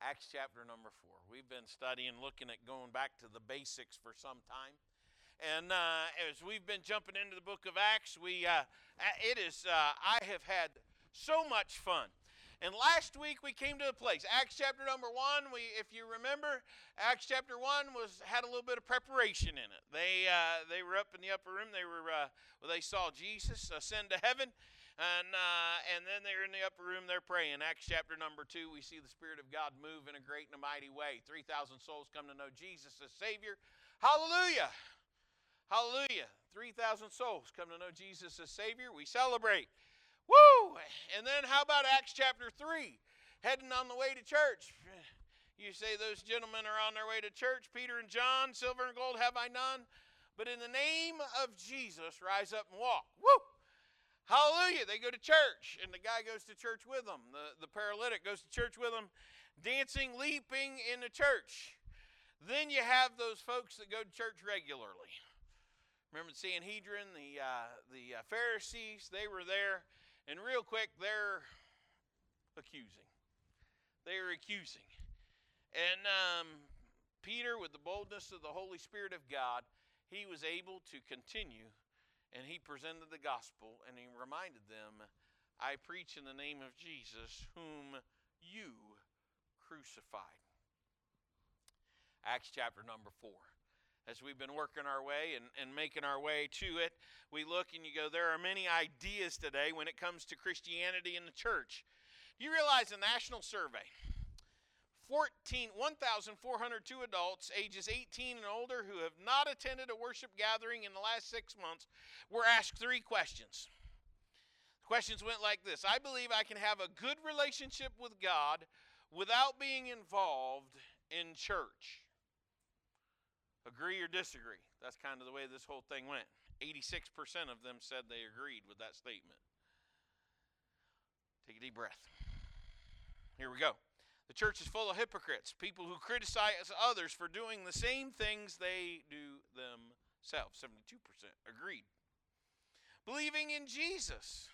Acts chapter number four. We've been studying, looking at going back to the basics for some time. And uh, as we've been jumping into the book of Acts, we uh, it is uh, I have had so much fun. And last week we came to the place, Acts chapter number one. We, if you remember, Acts chapter one was had a little bit of preparation in it. They uh, they were up in the upper room. They were uh, well, they saw Jesus ascend to heaven, and uh, and then they're in the upper room. They're praying. Acts chapter number two, we see the Spirit of God move in a great and a mighty way. Three thousand souls come to know Jesus as Savior. Hallelujah. Hallelujah. 3,000 souls come to know Jesus as Savior. We celebrate. Woo! And then how about Acts chapter 3? Heading on the way to church. You say those gentlemen are on their way to church. Peter and John, silver and gold have I none. But in the name of Jesus, rise up and walk. Woo! Hallelujah. They go to church, and the guy goes to church with them. The, the paralytic goes to church with them, dancing, leaping in the church. Then you have those folks that go to church regularly. Remember the Sanhedrin, the, uh, the uh, Pharisees, they were there. And real quick, they're accusing. They are accusing. And um, Peter, with the boldness of the Holy Spirit of God, he was able to continue and he presented the gospel and he reminded them, I preach in the name of Jesus, whom you crucified. Acts chapter number four as we've been working our way and, and making our way to it, we look and you go, there are many ideas today when it comes to Christianity in the church. Do you realize a national survey? 14, 1,402 adults ages 18 and older who have not attended a worship gathering in the last six months were asked three questions. The questions went like this I believe I can have a good relationship with God without being involved in church. Agree or disagree? That's kind of the way this whole thing went. 86% of them said they agreed with that statement. Take a deep breath. Here we go. The church is full of hypocrites, people who criticize others for doing the same things they do themselves. 72% agreed. Believing in Jesus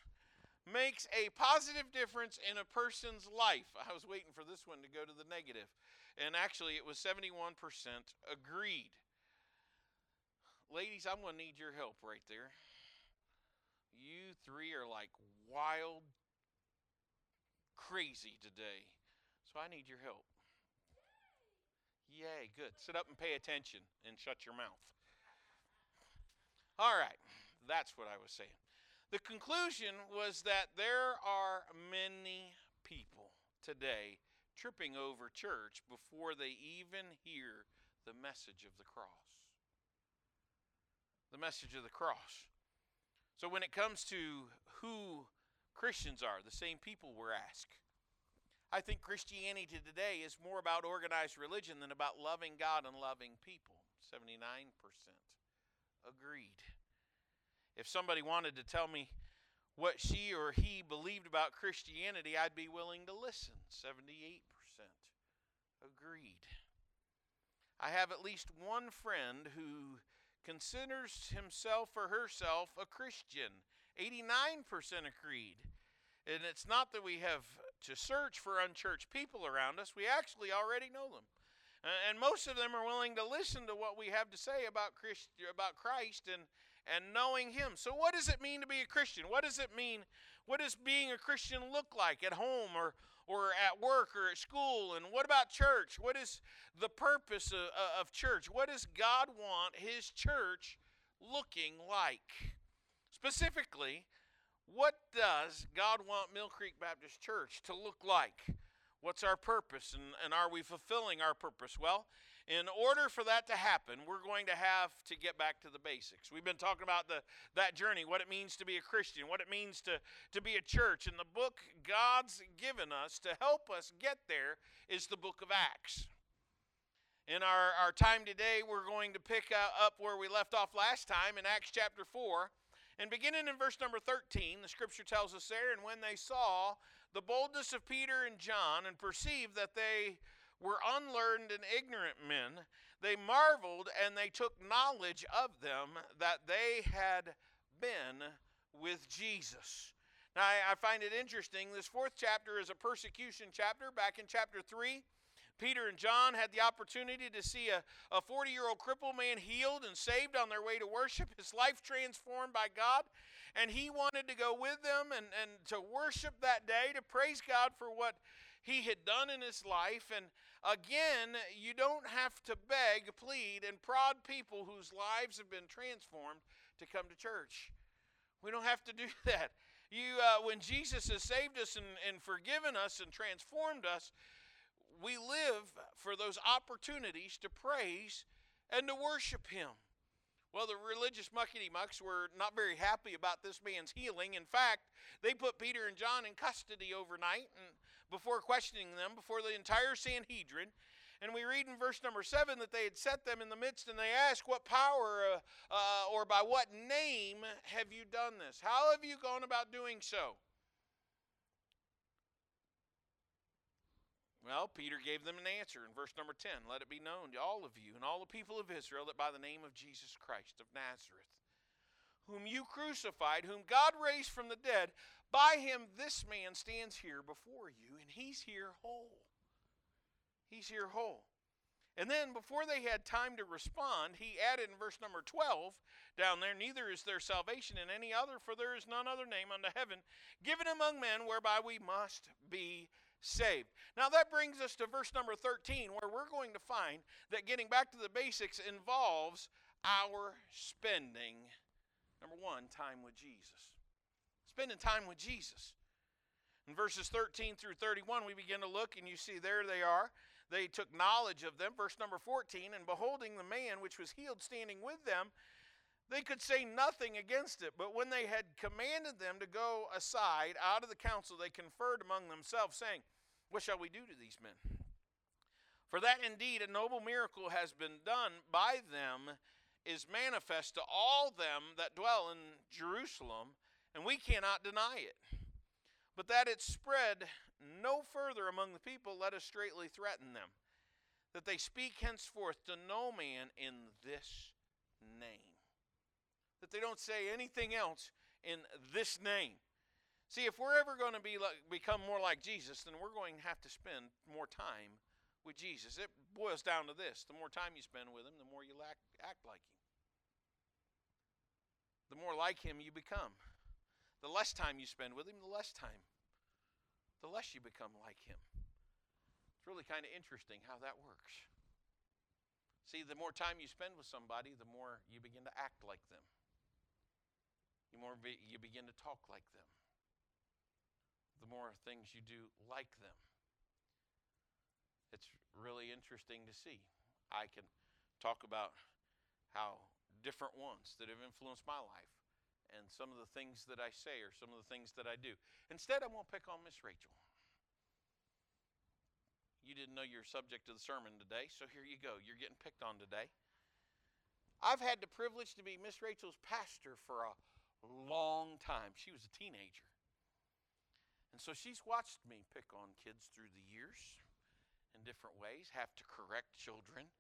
makes a positive difference in a person's life. I was waiting for this one to go to the negative and actually it was 71% agreed. Ladies, I'm going to need your help right there. You three are like wild crazy today. So I need your help. Yay, good. Sit up and pay attention and shut your mouth. All right, that's what I was saying. The conclusion was that there are many people today tripping over church before they even hear the message of the cross. The message of the cross. So when it comes to who Christians are, the same people were asked. I think Christianity today is more about organized religion than about loving God and loving people. 79% agreed. If somebody wanted to tell me what she or he believed about Christianity, I'd be willing to listen. 78% agreed. I have at least one friend who considers himself or herself a Christian. 89% agreed. And it's not that we have to search for unchurched people around us, we actually already know them. And most of them are willing to listen to what we have to say about Christ, about Christ and, and knowing Him. So, what does it mean to be a Christian? What does it mean? What does being a Christian look like at home or, or at work or at school? And what about church? What is the purpose of, of church? What does God want His church looking like? Specifically, what does God want Mill Creek Baptist Church to look like? What's our purpose, and, and are we fulfilling our purpose? Well, in order for that to happen, we're going to have to get back to the basics. We've been talking about the, that journey, what it means to be a Christian, what it means to, to be a church. And the book God's given us to help us get there is the book of Acts. In our, our time today, we're going to pick uh, up where we left off last time in Acts chapter 4. And beginning in verse number 13, the scripture tells us there, and when they saw the boldness of Peter and John and perceived that they were unlearned and ignorant men. They marveled and they took knowledge of them that they had been with Jesus. Now, I find it interesting. This fourth chapter is a persecution chapter. Back in chapter 3, Peter and John had the opportunity to see a 40 year old crippled man healed and saved on their way to worship, his life transformed by God. And he wanted to go with them and, and to worship that day, to praise God for what he had done in his life. And again, you don't have to beg, plead, and prod people whose lives have been transformed to come to church. We don't have to do that. You, uh, when Jesus has saved us and, and forgiven us and transformed us, we live for those opportunities to praise and to worship Him. Well, the religious muckety mucks were not very happy about this man's healing. In fact, they put Peter and John in custody overnight and before questioning them before the entire Sanhedrin. And we read in verse number seven that they had set them in the midst and they asked, What power uh, uh, or by what name have you done this? How have you gone about doing so? Well, Peter gave them an answer in verse number 10. Let it be known to all of you and all the people of Israel that by the name of Jesus Christ of Nazareth, whom you crucified, whom God raised from the dead, by him this man stands here before you, and he's here whole. He's here whole. And then, before they had time to respond, he added in verse number 12 down there, Neither is there salvation in any other, for there is none other name under heaven given among men whereby we must be saved. Now that brings us to verse number 13, where we're going to find that getting back to the basics involves our spending, number one, time with Jesus. Spending time with Jesus. In verses 13 through 31, we begin to look, and you see there they are. They took knowledge of them. Verse number 14, and beholding the man which was healed standing with them, they could say nothing against it, but when they had commanded them to go aside out of the council, they conferred among themselves, saying, What shall we do to these men? For that indeed a noble miracle has been done by them is manifest to all them that dwell in Jerusalem, and we cannot deny it. But that it spread no further among the people, let us straightly threaten them, that they speak henceforth to no man in this name that they don't say anything else in this name. See, if we're ever going to be like, become more like Jesus, then we're going to have to spend more time with Jesus. It boils down to this the more time you spend with Him, the more you act, act like Him. The more like Him you become. The less time you spend with Him, the less time, the less you become like Him. It's really kind of interesting how that works. See, the more time you spend with somebody, the more you begin to act like them the more be, you begin to talk like them, the more things you do like them. It's really interesting to see. I can talk about how different ones that have influenced my life and some of the things that I say or some of the things that I do. Instead, I won't pick on Miss Rachel. You didn't know you're subject to the sermon today, so here you go. You're getting picked on today. I've had the privilege to be Miss Rachel's pastor for a long time. She was a teenager. And so she's watched me pick on kids through the years in different ways, have to correct children,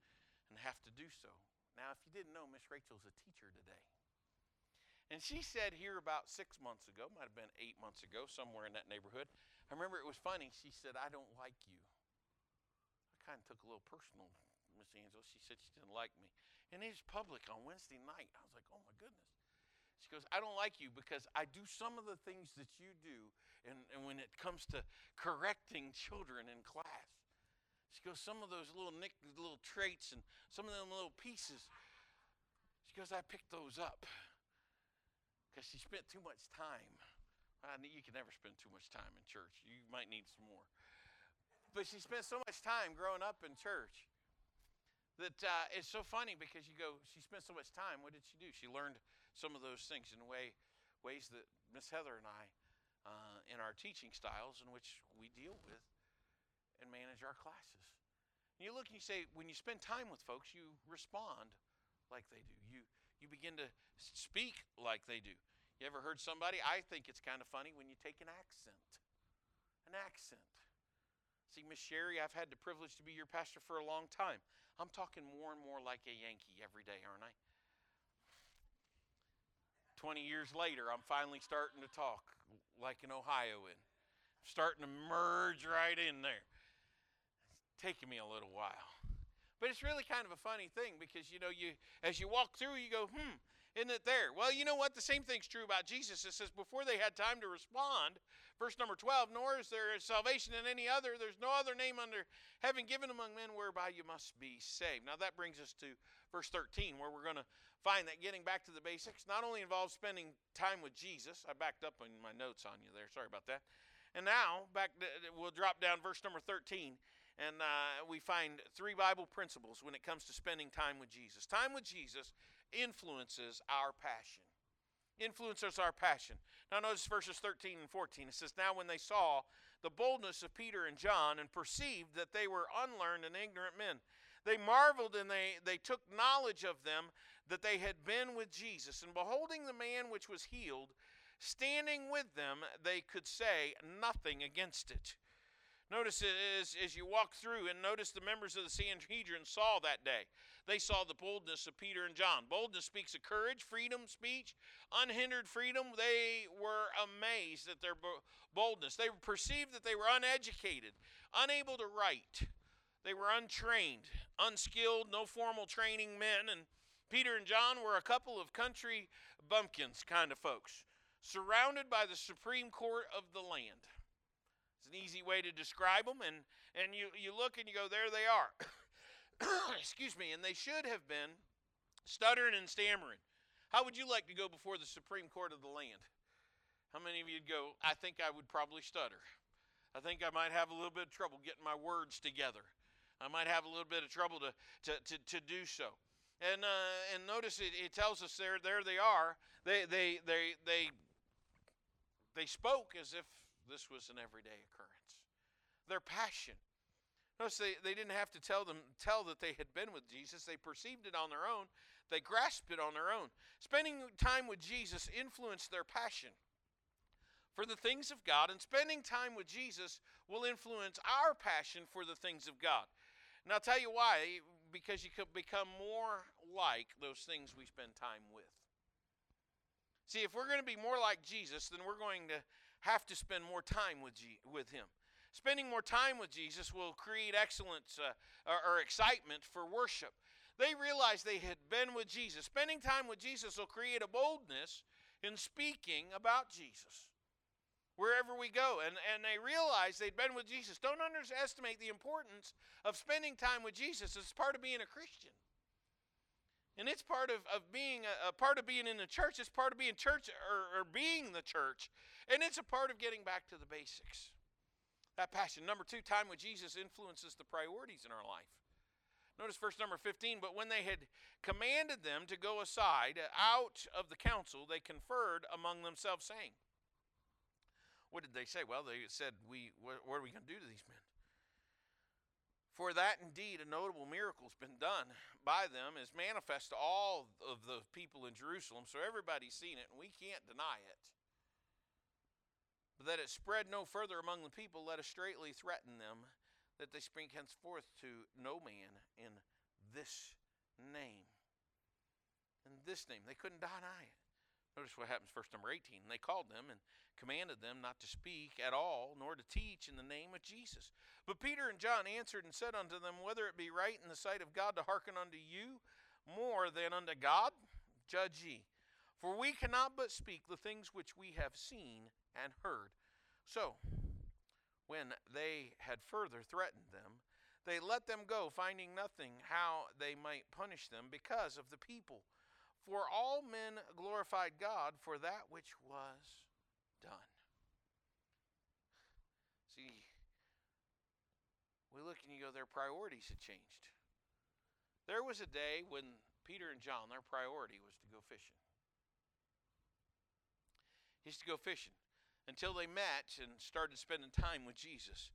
and have to do so. Now, if you didn't know, Miss Rachel's a teacher today. And she said here about six months ago, might have been eight months ago, somewhere in that neighborhood. I remember it was funny. She said, I don't like you. I kind of took a little personal, Miss Angela. She said she didn't like me. And it was public on Wednesday night. I was like, oh my goodness. She goes, I don't like you because I do some of the things that you do, and, and when it comes to correcting children in class. She goes, some of those little nick, little traits and some of them little pieces. She goes, I picked those up because she spent too much time. I you can never spend too much time in church. You might need some more. But she spent so much time growing up in church that uh, it's so funny because you go, she spent so much time. What did she do? She learned some of those things in way, ways that Miss Heather and I, in our teaching styles in which we deal with and manage our classes. And you look and you say, when you spend time with folks, you respond like they do. You you begin to speak like they do. You ever heard somebody? I think it's kind of funny when you take an accent. An accent. See, Miss Sherry, I've had the privilege to be your pastor for a long time. I'm talking more and more like a Yankee every day, aren't I? 20 years later, I'm finally starting to talk like an Ohioan. I'm starting to merge right in there. Taking me a little while. But it's really kind of a funny thing because you know you as you walk through you go, "Hmm, isn't it there?" Well, you know what? The same thing's true about Jesus. It says before they had time to respond, verse number 12, nor is there salvation in any other. There's no other name under heaven given among men whereby you must be saved. Now that brings us to verse 13 where we're going to find that getting back to the basics not only involves spending time with Jesus. I backed up in my notes on you there. Sorry about that. And now back to, we'll drop down verse number 13 and uh, we find three Bible principles when it comes to spending time with Jesus. Time with Jesus influences our passion. Influences our passion. Now, notice verses 13 and 14. It says, Now when they saw the boldness of Peter and John and perceived that they were unlearned and ignorant men, they marveled and they, they took knowledge of them that they had been with Jesus. And beholding the man which was healed, standing with them, they could say nothing against it. Notice as, as you walk through and notice the members of the Sanhedrin saw that day. They saw the boldness of Peter and John. Boldness speaks of courage, freedom, speech, unhindered freedom. They were amazed at their boldness. They perceived that they were uneducated, unable to write. They were untrained, unskilled, no formal training men. And Peter and John were a couple of country bumpkins kind of folks, surrounded by the Supreme Court of the land. It's an easy way to describe them. And, and you, you look and you go, there they are. Excuse me. And they should have been stuttering and stammering. How would you like to go before the Supreme Court of the land? How many of you'd go, I think I would probably stutter. I think I might have a little bit of trouble getting my words together. I might have a little bit of trouble to, to, to, to do so. And, uh, and notice it, it tells us there, there they are. They, they, they, they, they spoke as if this was an everyday occurrence. Their passion. Notice they, they didn't have to tell them tell that they had been with Jesus. They perceived it on their own. They grasped it on their own. Spending time with Jesus influenced their passion for the things of God, and spending time with Jesus will influence our passion for the things of God. And I'll tell you why, because you could become more like those things we spend time with. See, if we're going to be more like Jesus, then we're going to have to spend more time with, G- with Him. Spending more time with Jesus will create excellence uh, or, or excitement for worship. They realized they had been with Jesus. Spending time with Jesus will create a boldness in speaking about Jesus wherever we go. And, and they realized they'd been with Jesus. Don't underestimate the importance of spending time with Jesus. It's part of being a Christian. And it's part of, of being a, a, part of being in the church. It's part of being church or, or being the church. And it's a part of getting back to the basics. That passion. Number two, time with Jesus influences the priorities in our life. Notice verse number 15. But when they had commanded them to go aside out of the council, they conferred among themselves, saying, What did they say? Well, they said, we, what, what are we going to do to these men? For that indeed a notable miracle has been done by them is manifest to all of the people in Jerusalem, so everybody's seen it, and we can't deny it. But that it spread no further among the people, let us straightly threaten them that they speak henceforth to no man in this name. In this name. They couldn't deny it. Notice what happens, verse number 18. And they called them and commanded them not to speak at all, nor to teach in the name of Jesus. But Peter and John answered and said unto them, Whether it be right in the sight of God to hearken unto you more than unto God, judge ye. For we cannot but speak the things which we have seen and heard. So, when they had further threatened them, they let them go, finding nothing how they might punish them because of the people. For all men glorified God for that which was done. See, we look and you go, their priorities had changed. There was a day when Peter and John, their priority was to go fishing. He's to go fishing until they met and started spending time with Jesus.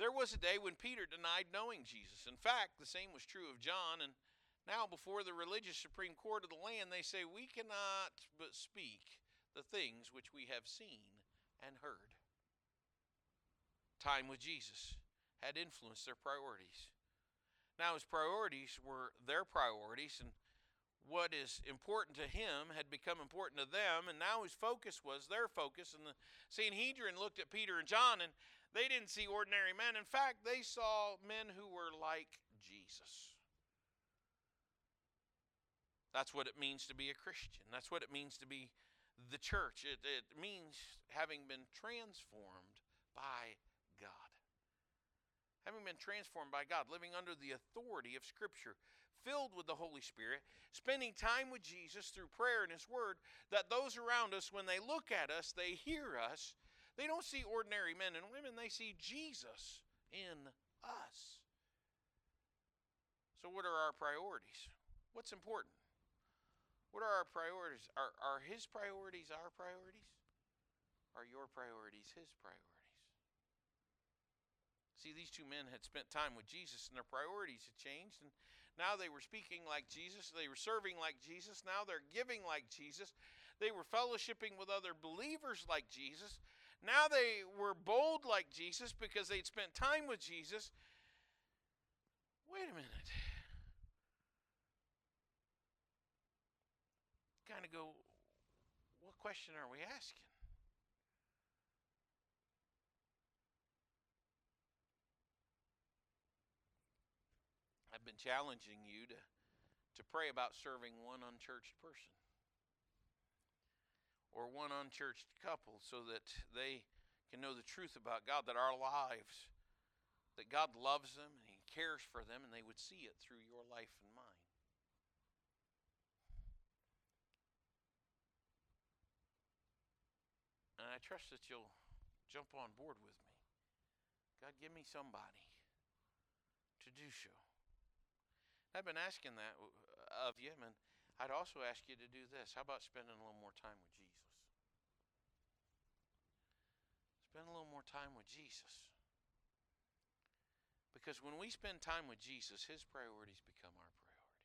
There was a day when Peter denied knowing Jesus. In fact, the same was true of John and now, before the religious Supreme Court of the land, they say, We cannot but speak the things which we have seen and heard. Time with Jesus had influenced their priorities. Now, his priorities were their priorities, and what is important to him had become important to them, and now his focus was their focus. And the Sanhedrin looked at Peter and John, and They didn't see ordinary men. In fact, they saw men who were like Jesus. That's what it means to be a Christian. That's what it means to be the church. It, it means having been transformed by God. Having been transformed by God, living under the authority of Scripture, filled with the Holy Spirit, spending time with Jesus through prayer and His Word, that those around us, when they look at us, they hear us, they don't see ordinary men and women, they see Jesus in us. So, what are our priorities? What's important? What are our priorities? Are, are His priorities our priorities? Are your priorities His priorities? See, these two men had spent time with Jesus and their priorities had changed. And now they were speaking like Jesus. They were serving like Jesus. Now they're giving like Jesus. They were fellowshipping with other believers like Jesus. Now they were bold like Jesus because they'd spent time with Jesus. Wait a minute. Kind of go, what question are we asking? I've been challenging you to, to pray about serving one unchurched person or one unchurched couple so that they can know the truth about God, that our lives, that God loves them and He cares for them, and they would see it through your life and mine. And I trust that you'll jump on board with me. God, give me somebody to do so. I've been asking that of you, and I'd also ask you to do this. How about spending a little more time with Jesus? Spend a little more time with Jesus. Because when we spend time with Jesus, his priorities become our priorities.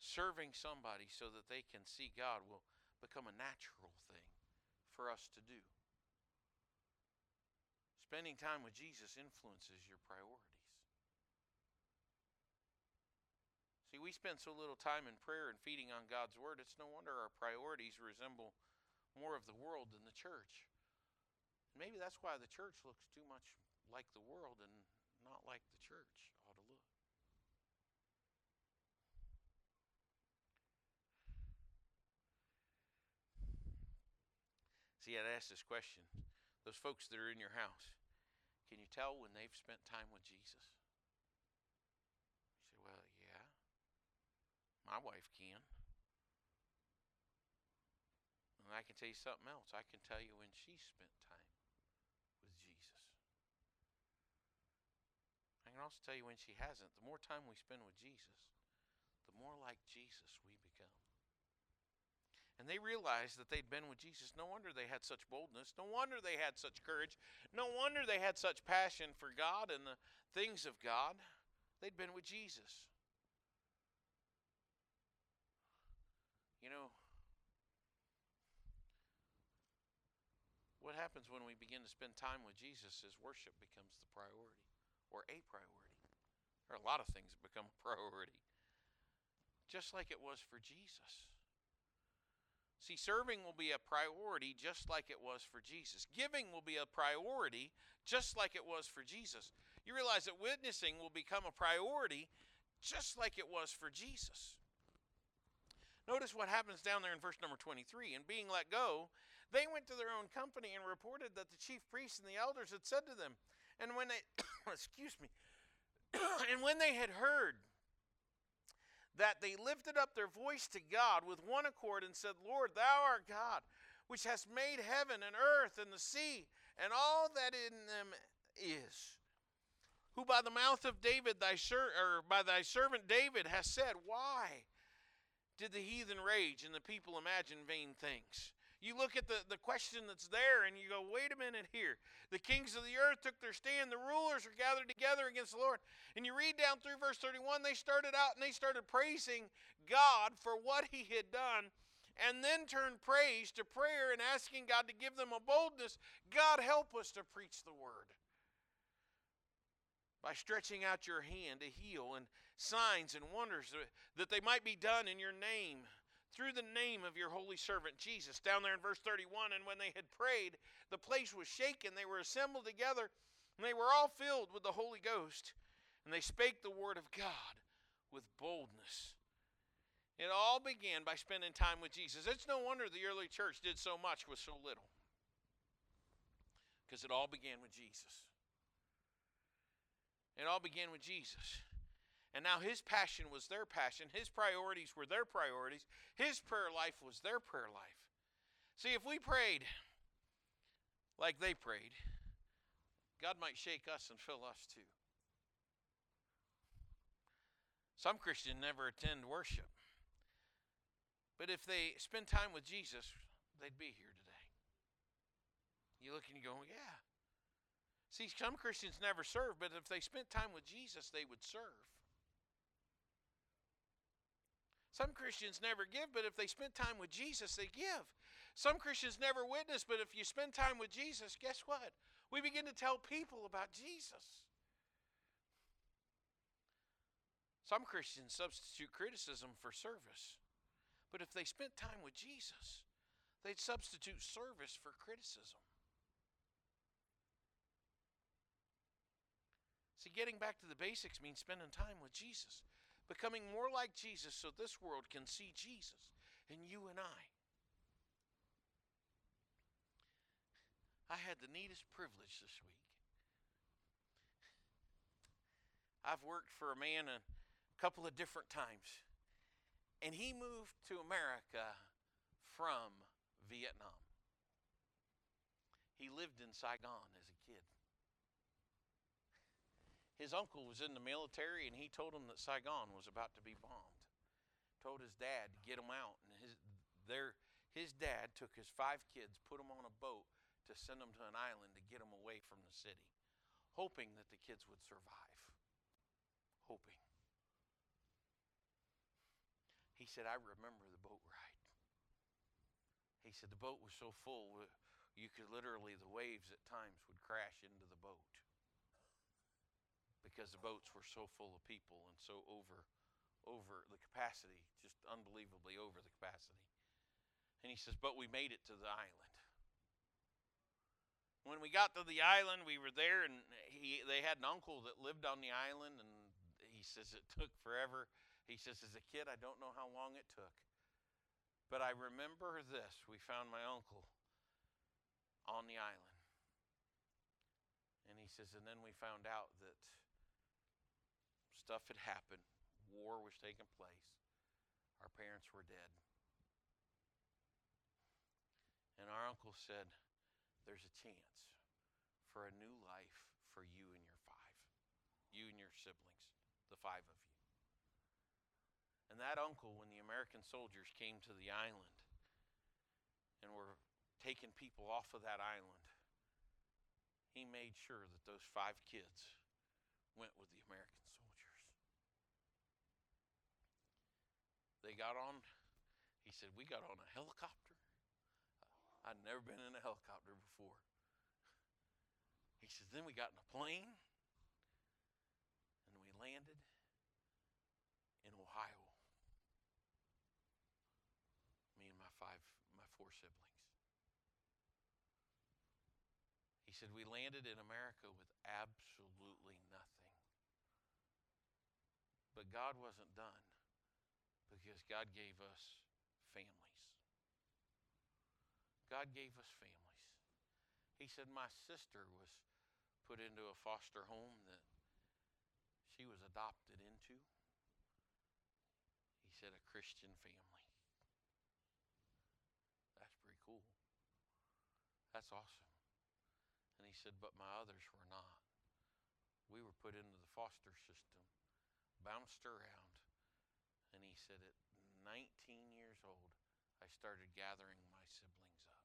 Serving somebody so that they can see God will become a natural for us to do. Spending time with Jesus influences your priorities. See, we spend so little time in prayer and feeding on God's Word, it's no wonder our priorities resemble more of the world than the church. maybe that's why the church looks too much like the world and not like the church ought to look. See, I'd ask this question. Those folks that are in your house, can you tell when they've spent time with Jesus? You say, well, yeah. My wife can. And I can tell you something else. I can tell you when she spent time with Jesus. I can also tell you when she hasn't. The more time we spend with Jesus, the more like Jesus we become. And they realized that they'd been with Jesus. No wonder they had such boldness. No wonder they had such courage. No wonder they had such passion for God and the things of God. They'd been with Jesus. You know, what happens when we begin to spend time with Jesus is worship becomes the priority or a priority. There are a lot of things that become a priority, just like it was for Jesus. See, serving will be a priority just like it was for Jesus. Giving will be a priority just like it was for Jesus. You realize that witnessing will become a priority just like it was for Jesus. Notice what happens down there in verse number 23. And being let go, they went to their own company and reported that the chief priests and the elders had said to them. And when they, excuse me, and when they had heard that, they lifted up their voice to God with one accord and said, Lord, thou art God, which hast made heaven and earth and the sea and all that in them is. Who by the mouth of David, thy ser- or by thy servant David, has said, Why? did the heathen rage and the people imagine vain things? You look at the, the question that's there and you go, wait a minute here. The kings of the earth took their stand. The rulers were gathered together against the Lord. And you read down through verse 31, they started out and they started praising God for what he had done and then turned praise to prayer and asking God to give them a boldness. God, help us to preach the word by stretching out your hand to heal and signs and wonders that they might be done in your name through the name of your holy servant Jesus. Down there in verse 31, and when they had prayed, the place was shaken. They were assembled together, and they were all filled with the Holy Ghost, and they spake the word of God with boldness. It all began by spending time with Jesus. It's no wonder the early church did so much with so little. Because it all began with Jesus. It all began with Jesus. And now his passion was their passion. His priorities were their priorities. His prayer life was their prayer life. See, if we prayed like they prayed, God might shake us and fill us too. Some Christians never attend worship. But if they spend time with Jesus, they'd be here today. You look and you go, yeah. See, some Christians never serve, but if they spent time with Jesus, they would serve. Some Christians never give, but if they spend time with Jesus, they give. Some Christians never witness, but if you spend time with Jesus, guess what? We begin to tell people about Jesus. Some Christians substitute criticism for service. But if they spent time with Jesus, they'd substitute service for criticism. See, getting back to the basics means spending time with Jesus, becoming more like Jesus so this world can see Jesus and you and I. I had the neatest privilege this week. I've worked for a man a couple of different times. And he moved to America from Vietnam. He lived in Saigon as a. His uncle was in the military and he told him that Saigon was about to be bombed. Told his dad to get him out and his their his dad took his five kids, put them on a boat to send them to an island to get them away from the city, hoping that the kids would survive. Hoping. He said, I remember the boat ride. He said, the boat was so full, you could literally, the waves at times would crash into the boat because the boats were so full of people and so over over the capacity, just unbelievably over the capacity. And he says, But we made it to the island. When we got to the island, we were there, and he, they had an uncle that lived on the island, and he says it took forever he says, As a kid, I don't know how long it took, but I remember this. We found my uncle on the island. And he says, And then we found out that stuff had happened, war was taking place, our parents were dead. And our uncle said, There's a chance for a new life for you and your five, you and your siblings, the five of you. And that uncle, when the American soldiers came to the island and were taking people off of that island, he made sure that those five kids went with the American soldiers. They got on, he said, we got on a helicopter. I'd never been in a helicopter before. He says, then we got in a plane and we landed in Ohio. Me and my five, my four siblings. He said, We landed in America with absolutely nothing. But God wasn't done because God gave us families. God gave us families. He said, My sister was put into a foster home that she was adopted into. He said, a Christian family. That's pretty cool. That's awesome And he said, but my others were not. We were put into the foster system, bounced around. And he said, at 19 years old, I started gathering my siblings up.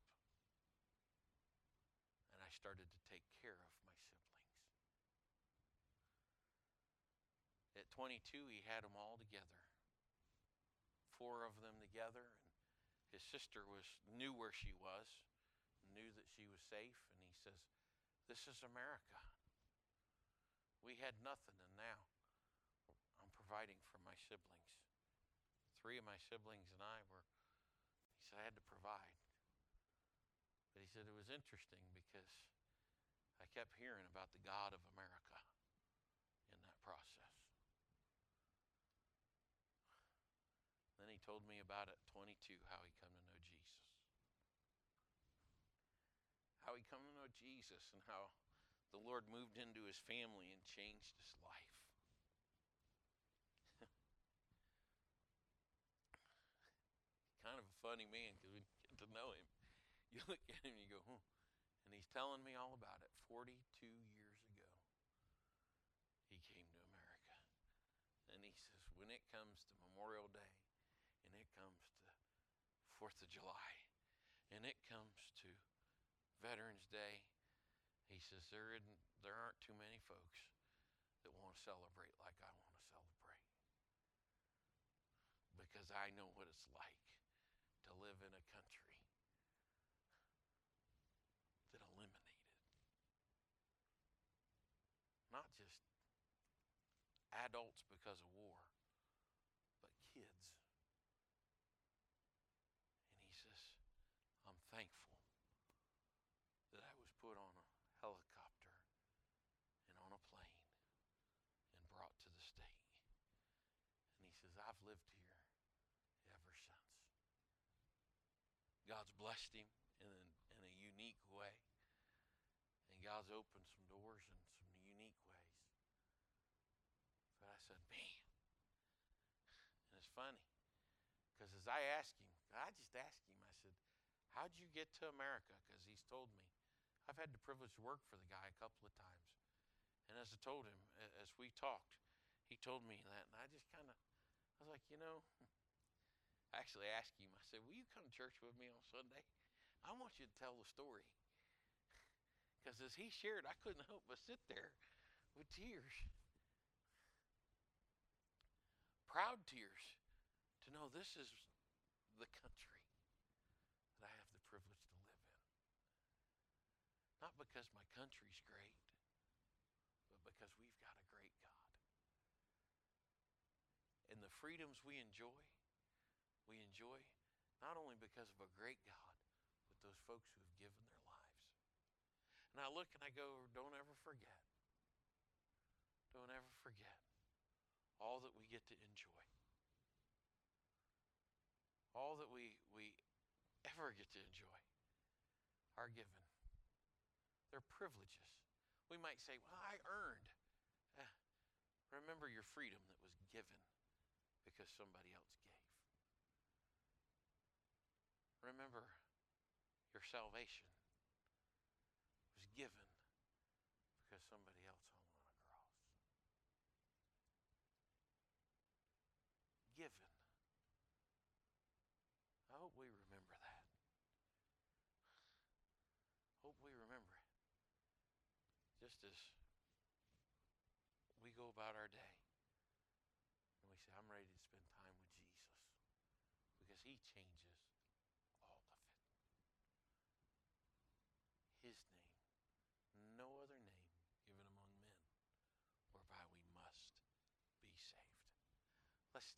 And I started to take care of my siblings. At 22, he had them all together. Four of them together. And his sister was knew where she was, knew that she was safe, and he says, this is America. We had nothing, and now I'm providing for my siblings. Three of my siblings and I were He said, I had to provide. But he said it was interesting because I kept hearing about the God of America in that process. Then he told me about at 22 how he come to know Jesus. How he come to know Jesus and how the Lord moved into his family and changed his life. kind of a funny man because we get to know him, you look at him and you go, hmm. And he's telling me all about it. 42 years ago, he came to America. And he says, when it comes to Memorial Day, and it comes to Fourth of July, and it comes to Veterans Day, he says, there, isn't, there aren't too many folks that want to celebrate like I want to celebrate. Because I know what it's like to live in a country that eliminated not just adults because of war, but kids. And he says, I'm thankful that I was put on a helicopter and on a plane and brought to the state. And he says, I've lived here ever since. God's blessed him in a, in a unique way. And God's opened some doors in some unique ways. But I said, man. And it's funny. Because as I asked him, I just asked him, I said, How'd you get to America? Because he's told me. I've had the privilege to work for the guy a couple of times. And as I told him, as we talked, he told me that. And I just kind of, I was like, you know, I actually asked him, I said, Will you come to church with me on Sunday? I want you to tell the story. Because as he shared, I couldn't help but sit there with tears. Proud tears to know this is the country that I have the privilege to live in. Not because my country's great, but because we've got a great God. And the freedoms we enjoy, we enjoy not only because of a great God, but those folks who have given their lives. And I look and I go, don't ever forget. Don't ever forget all that we get to enjoy. All that we, we ever get to enjoy are given. They're privileges. We might say, well, I earned. Eh, remember your freedom that was given because somebody else gave. Remember your salvation was given because somebody else hung on a cross. Given. I hope we remember that. Hope we remember it. Just as we go about our day and we say, I'm ready to spend time with Jesus because he changes all of it. His name, no other name given among men whereby we must be saved. Let's